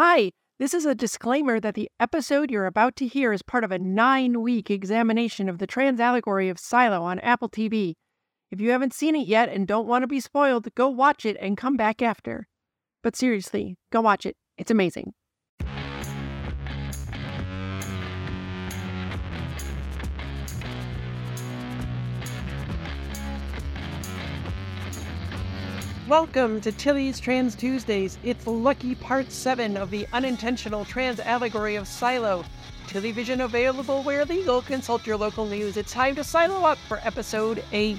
Hi, this is a disclaimer that the episode you're about to hear is part of a nine week examination of the trans allegory of Silo on Apple TV. If you haven't seen it yet and don't want to be spoiled, go watch it and come back after. But seriously, go watch it. It's amazing. Welcome to Tilly's Trans Tuesdays. It's lucky part 7 of the unintentional trans allegory of Silo. Tilly Vision available where legal. Consult your local news. It's time to silo up for episode 8.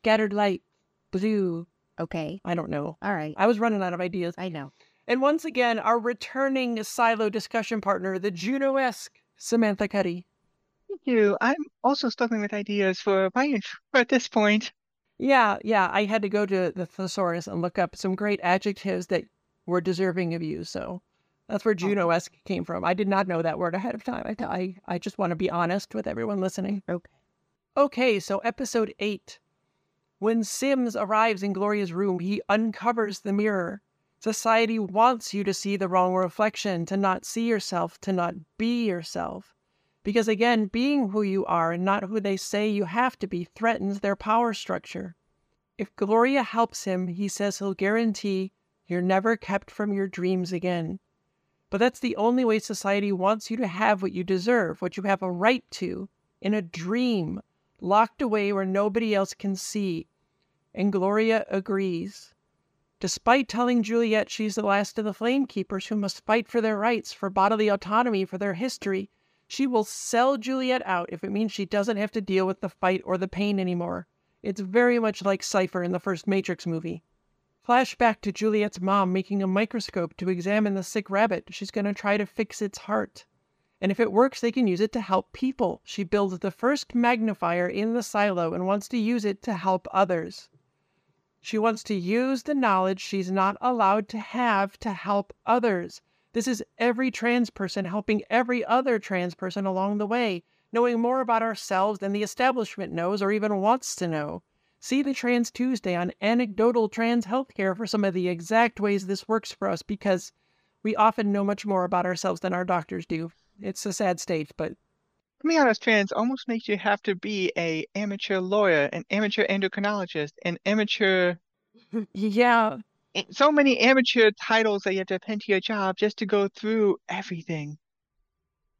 Scattered light, blue. Okay. I don't know. All right. I was running out of ideas. I know. And once again, our returning silo discussion partner, the Juno esque Samantha Cuddy. Thank you. I'm also struggling with ideas for my intro at this point. Yeah, yeah. I had to go to the thesaurus and look up some great adjectives that were deserving of you. So that's where oh. Juno esque came from. I did not know that word ahead of time. I, I, I just want to be honest with everyone listening. Okay. Okay, so episode eight. When Sims arrives in Gloria's room, he uncovers the mirror. Society wants you to see the wrong reflection, to not see yourself, to not be yourself. Because again, being who you are and not who they say you have to be threatens their power structure. If Gloria helps him, he says he'll guarantee you're never kept from your dreams again. But that's the only way society wants you to have what you deserve, what you have a right to, in a dream, locked away where nobody else can see. And Gloria agrees. Despite telling Juliet she's the last of the Flame Keepers who must fight for their rights, for bodily autonomy, for their history, she will sell Juliet out if it means she doesn't have to deal with the fight or the pain anymore. It's very much like Cypher in the first Matrix movie. Flashback to Juliet's mom making a microscope to examine the sick rabbit. She's going to try to fix its heart. And if it works, they can use it to help people. She builds the first magnifier in the silo and wants to use it to help others. She wants to use the knowledge she's not allowed to have to help others. This is every trans person helping every other trans person along the way, knowing more about ourselves than the establishment knows or even wants to know. See the Trans Tuesday on anecdotal trans healthcare for some of the exact ways this works for us because we often know much more about ourselves than our doctors do. It's a sad state, but Coming out as trans almost makes you have to be a amateur lawyer, an amateur endocrinologist, an amateur yeah, so many amateur titles that you have to append to your job just to go through everything.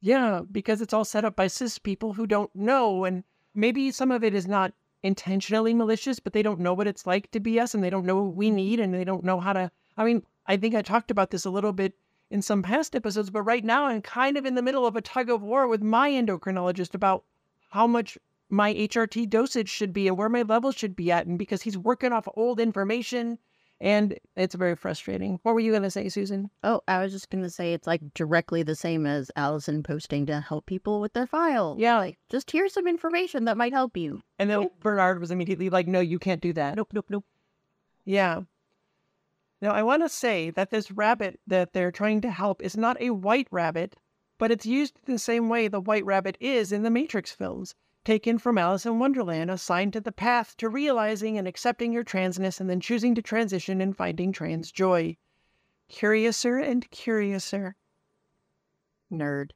Yeah, because it's all set up by cis people who don't know. And maybe some of it is not intentionally malicious, but they don't know what it's like to be us and they don't know what we need and they don't know how to. I mean, I think I talked about this a little bit in some past episodes, but right now I'm kind of in the middle of a tug of war with my endocrinologist about how much my HRT dosage should be and where my levels should be at. And because he's working off old information and it's very frustrating. What were you going to say, Susan? Oh, I was just going to say it's like directly the same as Allison posting to help people with their file. Yeah. Like, just here's some information that might help you. And then Bernard was immediately like, no, you can't do that. Nope, nope, nope. Yeah. Now, I want to say that this rabbit that they're trying to help is not a white rabbit, but it's used the same way the white rabbit is in the Matrix films, taken from Alice in Wonderland, assigned to the path to realizing and accepting your transness and then choosing to transition and finding trans joy. Curiouser and curiouser. Nerd.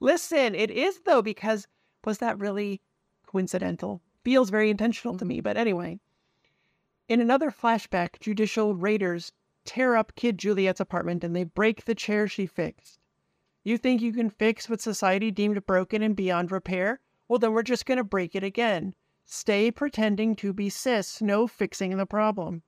Listen, it is though, because was that really coincidental? Feels very intentional to me, but anyway. In another flashback, judicial raiders tear up Kid Juliet's apartment and they break the chair she fixed. You think you can fix what society deemed broken and beyond repair? Well, then we're just going to break it again. Stay pretending to be cis, no fixing the problem.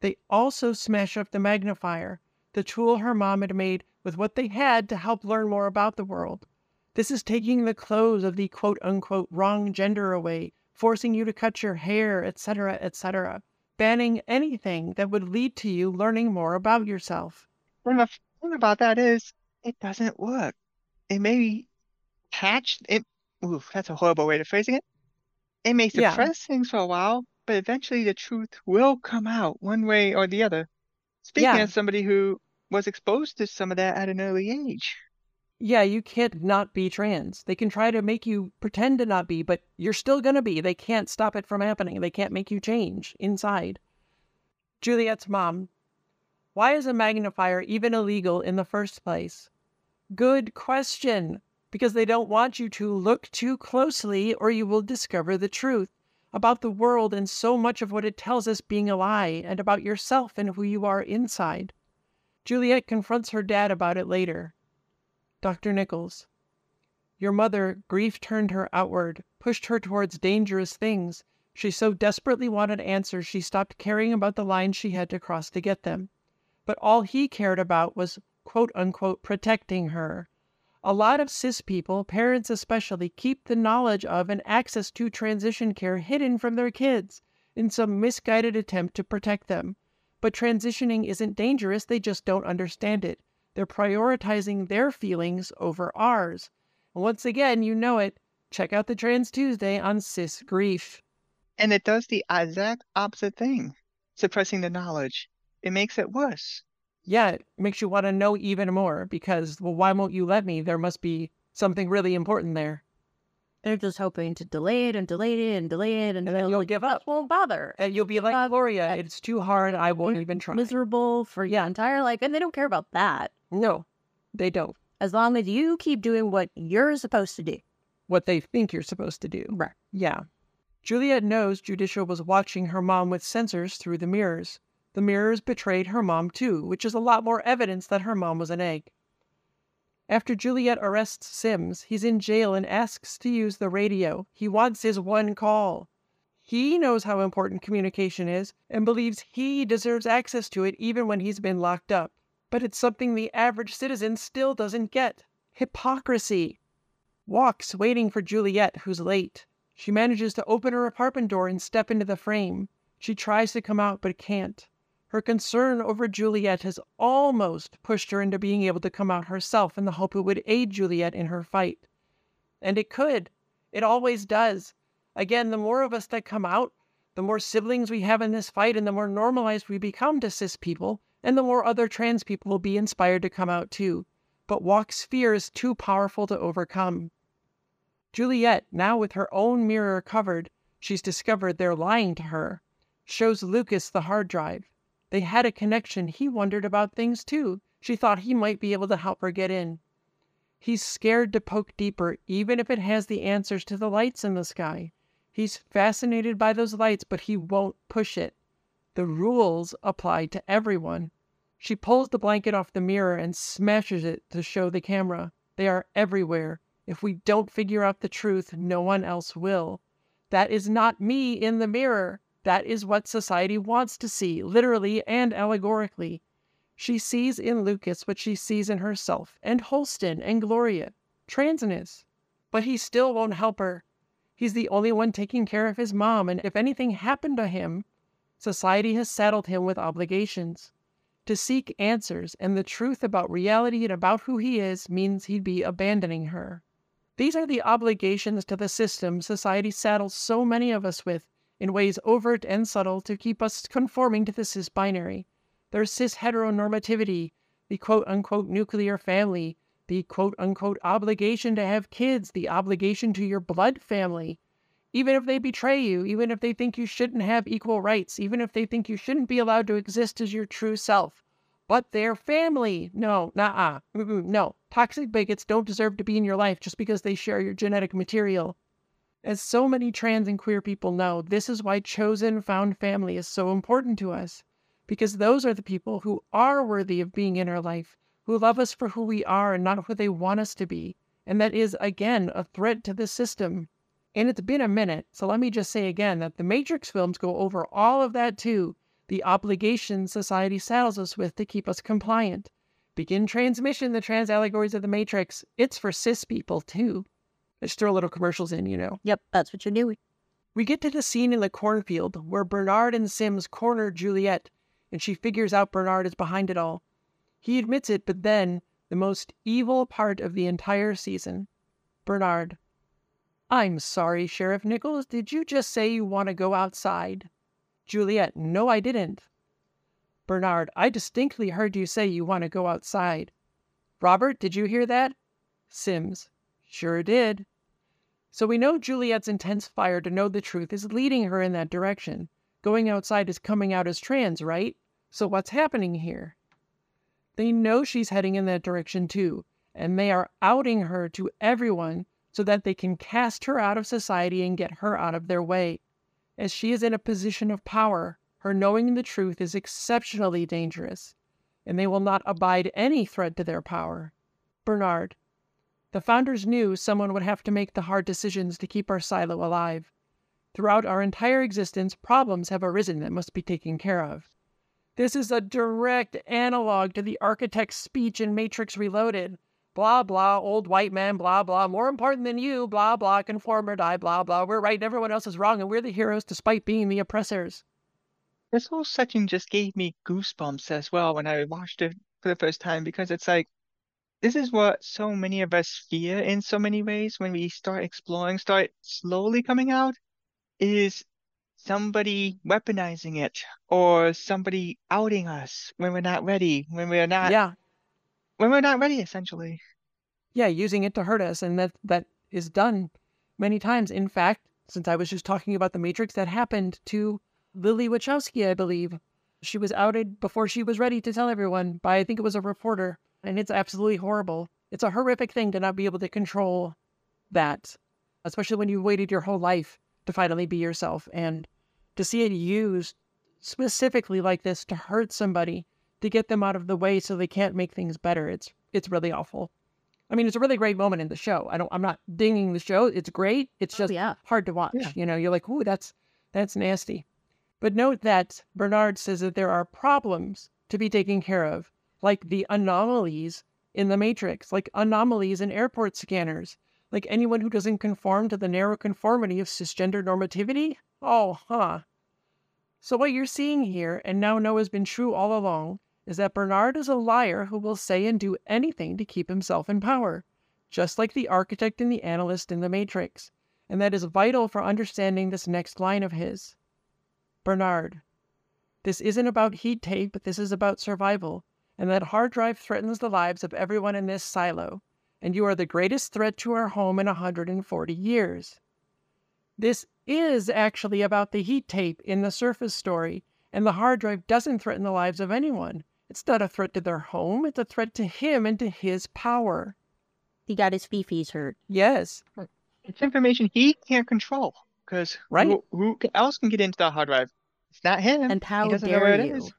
They also smash up the magnifier, the tool her mom had made with what they had to help learn more about the world. This is taking the clothes of the quote unquote wrong gender away, forcing you to cut your hair, etc., etc., banning anything that would lead to you learning more about yourself. And the thing about that is, it doesn't work. It may patch it. Oof, that's a horrible way of phrasing it. It may Yeah. suppress things for a while, but eventually the truth will come out one way or the other. Speaking Yeah. as somebody who was exposed to some of that at an early age. Yeah, you can't not be trans. They can try to make you pretend to not be, but you're still going to be. They can't stop it from happening. They can't make you change inside. Juliet's mom. Why is a magnifier even illegal in the first place? Good question. Because they don't want you to look too closely or you will discover the truth about the world and so much of what it tells us being a lie and about yourself and who you are inside. Juliet confronts her dad about it later. Dr. Nichols. Your mother, grief turned her outward, pushed her towards dangerous things. She so desperately wanted answers she stopped caring about the lines she had to cross to get them. But all he cared about was quote unquote protecting her. A lot of cis people, parents especially, keep the knowledge of and access to transition care hidden from their kids in some misguided attempt to protect them. But transitioning isn't dangerous, they just don't understand it. They're prioritizing their feelings over ours. And once again, you know it. Check out the Trans Tuesday on cis grief. And it does the exact opposite thing, suppressing the knowledge. It makes it worse. Yeah, it makes you want to know even more because, well, why won't you let me? There must be something really important there. They're just hoping to delay it and delay it and delay it, and, And then you'll give up. Won't bother. And you'll be like, Uh, Gloria, it's too hard. I won't even try. Miserable for your entire life, and they don't care about that. No, they don't. As long as you keep doing what you're supposed to do. What they think you're supposed to do. Right. Yeah. Juliet knows Judicial was watching her mom with sensors through the mirrors. The mirrors betrayed her mom too, which is a lot more evidence that her mom was an egg. After Juliet arrests Sims, he's in jail and asks to use the radio. He wants his one call. He knows how important communication is and believes he deserves access to it even when he's been locked up. But it's something the average citizen still doesn't get hypocrisy. Walks waiting for Juliet, who's late. She manages to open her apartment door and step into the frame. She tries to come out but can't. Her concern over Juliet has almost pushed her into being able to come out herself in the hope it would aid Juliet in her fight. And it could. It always does. Again, the more of us that come out, the more siblings we have in this fight, and the more normalized we become to cis people, and the more other trans people will be inspired to come out too. But Walk's fear is too powerful to overcome. Juliet, now with her own mirror covered, she's discovered they're lying to her, shows Lucas the hard drive. They had a connection. He wondered about things too. She thought he might be able to help her get in. He's scared to poke deeper, even if it has the answers to the lights in the sky. He's fascinated by those lights, but he won't push it. The rules apply to everyone. She pulls the blanket off the mirror and smashes it to show the camera. They are everywhere. If we don't figure out the truth, no one else will. That is not me in the mirror. That is what society wants to see, literally and allegorically. She sees in Lucas what she sees in herself, and Holston, and Gloria, transness. But he still won't help her. He's the only one taking care of his mom, and if anything happened to him, society has saddled him with obligations. To seek answers and the truth about reality and about who he is means he'd be abandoning her. These are the obligations to the system society saddles so many of us with in ways overt and subtle to keep us conforming to the cis binary. There's cis heteronormativity, the quote unquote nuclear family, the quote unquote obligation to have kids, the obligation to your blood family. Even if they betray you, even if they think you shouldn't have equal rights, even if they think you shouldn't be allowed to exist as your true self. But they're family. No, nah, no. Toxic bigots don't deserve to be in your life just because they share your genetic material. As so many trans and queer people know, this is why chosen found family is so important to us. because those are the people who are worthy of being in our life, who love us for who we are and not who they want us to be. And that is, again, a threat to the system. And it's been a minute, so let me just say again that the Matrix films go over all of that too the obligations society saddles us with to keep us compliant. Begin transmission, the trans allegories of the Matrix. It's for cis people too. Let's throw little commercials in, you know. Yep, that's what you're doing. We get to the scene in the cornfield where Bernard and Sims corner Juliet, and she figures out Bernard is behind it all. He admits it, but then, the most evil part of the entire season. Bernard. I'm sorry, Sheriff Nichols. Did you just say you want to go outside? Juliet. No, I didn't. Bernard. I distinctly heard you say you want to go outside. Robert, did you hear that? Sims. Sure did. So we know Juliet's intense fire to know the truth is leading her in that direction. Going outside is coming out as trans, right? So what's happening here? They know she's heading in that direction too, and they are outing her to everyone so that they can cast her out of society and get her out of their way. As she is in a position of power, her knowing the truth is exceptionally dangerous, and they will not abide any threat to their power. Bernard. The founders knew someone would have to make the hard decisions to keep our silo alive. Throughout our entire existence, problems have arisen that must be taken care of. This is a direct analog to the architect's speech in Matrix Reloaded. Blah, blah, old white man, blah, blah, more important than you, blah, blah, conform or die, blah, blah. We're right and everyone else is wrong, and we're the heroes despite being the oppressors. This whole section just gave me goosebumps as well when I watched it for the first time because it's like this is what so many of us fear in so many ways when we start exploring, start slowly coming out, is somebody weaponizing it or somebody outing us when we're not ready, when we're not Yeah, when we're not ready, essentially. Yeah, using it to hurt us, and that that is done many times. In fact, since I was just talking about the Matrix, that happened to Lily Wachowski, I believe. She was outed before she was ready to tell everyone by I think it was a reporter, and it's absolutely horrible. It's a horrific thing to not be able to control that, especially when you waited your whole life to finally be yourself and to see it used specifically like this to hurt somebody to get them out of the way so they can't make things better. It's it's really awful. I mean, it's a really great moment in the show. I don't I'm not dinging the show. It's great. It's Oh, just yeah. hard to watch. Yeah. You know, you're like, "Ooh, that's that's nasty." But note that Bernard says that there are problems to be taken care of, like the anomalies in the matrix, like anomalies in airport scanners, like anyone who doesn't conform to the narrow conformity of cisgender normativity. Oh, huh. So what you're seeing here, and now know has been true all along, is that Bernard is a liar who will say and do anything to keep himself in power, just like the architect and the analyst in the Matrix. And that is vital for understanding this next line of his. Bernard, this isn't about heat tape, but this is about survival, and that hard drive threatens the lives of everyone in this silo, and you are the greatest threat to our home in 140 years. This is actually about the heat tape in the surface story, and the hard drive doesn't threaten the lives of anyone. It's not a threat to their home, it's a threat to him and to his power. He got his fifis hurt. Yes, It's information he can't control because Right. who, who else can get into that hard drive? It's not him. And how he doesn't know where dare you? is.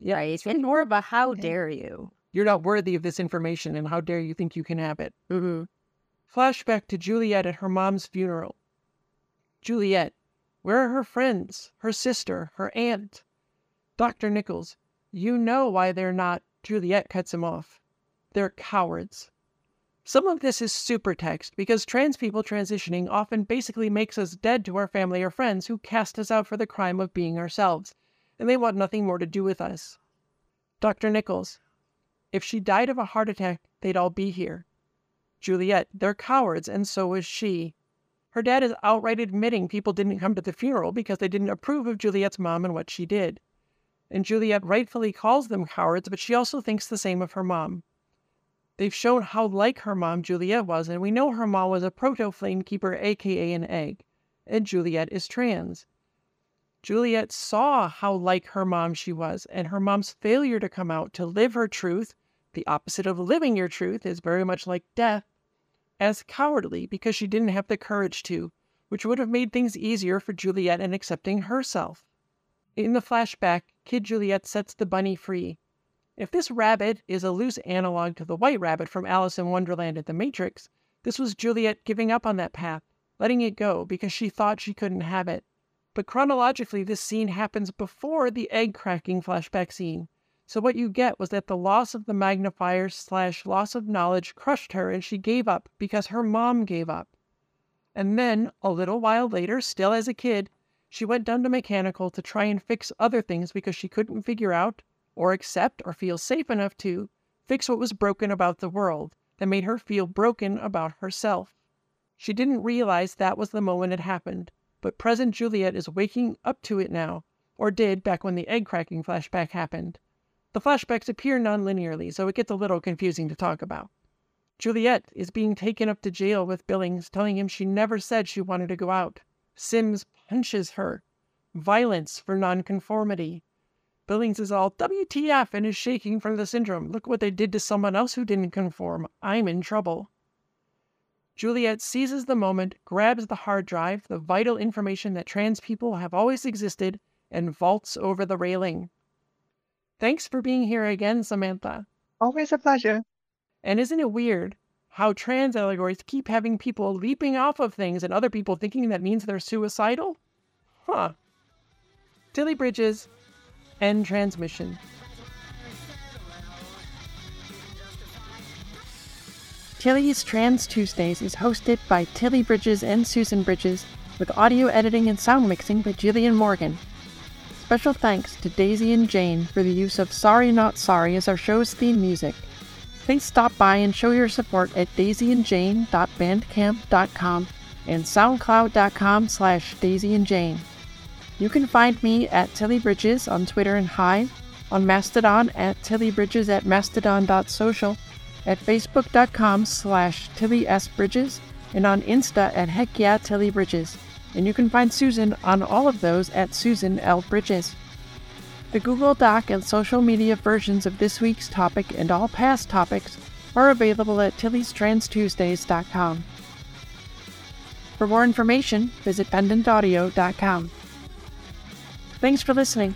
yeah. Right? It's more of a how Yeah. dare you? You're not worthy of this information, and how dare you think you can have it? Mm-hmm. Flashback to Juliet at her mom's funeral. Juliet, where are her friends, her sister, her aunt? Dr. Nichols, you know why they're not. Juliet cuts him off. They're cowards. Some of this is super text because trans people transitioning often basically makes us dead to our family or friends who cast us out for the crime of being ourselves, and they want nothing more to do with us. Dr. Nichols, if she died of a heart attack, they'd all be here. Juliet, they're cowards, and so is she. Her dad is outright admitting people didn't come to the funeral because they didn't approve of Juliet's mom and what she did. And Juliet rightfully calls them cowards, but she also thinks the same of her mom. They've shown how like her mom Juliet was, and we know her mom was a proto flame keeper, aka an egg, and Juliet is trans. Juliet saw how like her mom she was, and her mom's failure to come out to live her truth, the opposite of living your truth, is very much like death, as cowardly because she didn't have the courage to, which would have made things easier for Juliet in accepting herself. In the flashback, Kid Juliet sets the bunny free. If this rabbit is a loose analog to the white rabbit from Alice in Wonderland at the Matrix, this was Juliet giving up on that path, letting it go because she thought she couldn't have it. But chronologically, this scene happens before the egg cracking flashback scene. So what you get was that the loss of the magnifier slash loss of knowledge crushed her and she gave up because her mom gave up. And then, a little while later, still as a kid, she went down to mechanical to try and fix other things because she couldn't figure out, or accept, or feel safe enough to, fix what was broken about the world that made her feel broken about herself. She didn't realize that was the moment it happened, but present Juliet is waking up to it now, or did back when the egg cracking flashback happened. The flashbacks appear non-linearly, so it gets a little confusing to talk about. Juliet is being taken up to jail with Billings, telling him she never said she wanted to go out. Sims punches her. Violence for nonconformity. Billings is all WTF and is shaking from the syndrome. Look what they did to someone else who didn't conform. I'm in trouble. Juliet seizes the moment, grabs the hard drive, the vital information that trans people have always existed, and vaults over the railing. Thanks for being here again, Samantha. Always a pleasure. And isn't it weird how trans allegories keep having people leaping off of things and other people thinking that means they're suicidal? Huh. Tilly Bridges, end transmission. Tilly's Trans Tuesdays is hosted by Tilly Bridges and Susan Bridges, with audio editing and sound mixing by Jillian Morgan. Special thanks to Daisy and Jane for the use of Sorry Not Sorry as our show's theme music. Please stop by and show your support at daisyandjane.bandcamp.com and soundcloud.com slash daisyandjane. You can find me at Tilly Bridges on Twitter and Hive, on Mastodon at tillybridges at mastodon.social, at facebook.com slash Tilly S. And on Insta at Heck Yeah Tilly Bridges. And you can find Susan on all of those at Susan L. Bridges. The Google Doc and social media versions of this week's topic and all past topics are available at tillystranstuesdays.com. For more information, visit pendantaudio.com. Thanks for listening.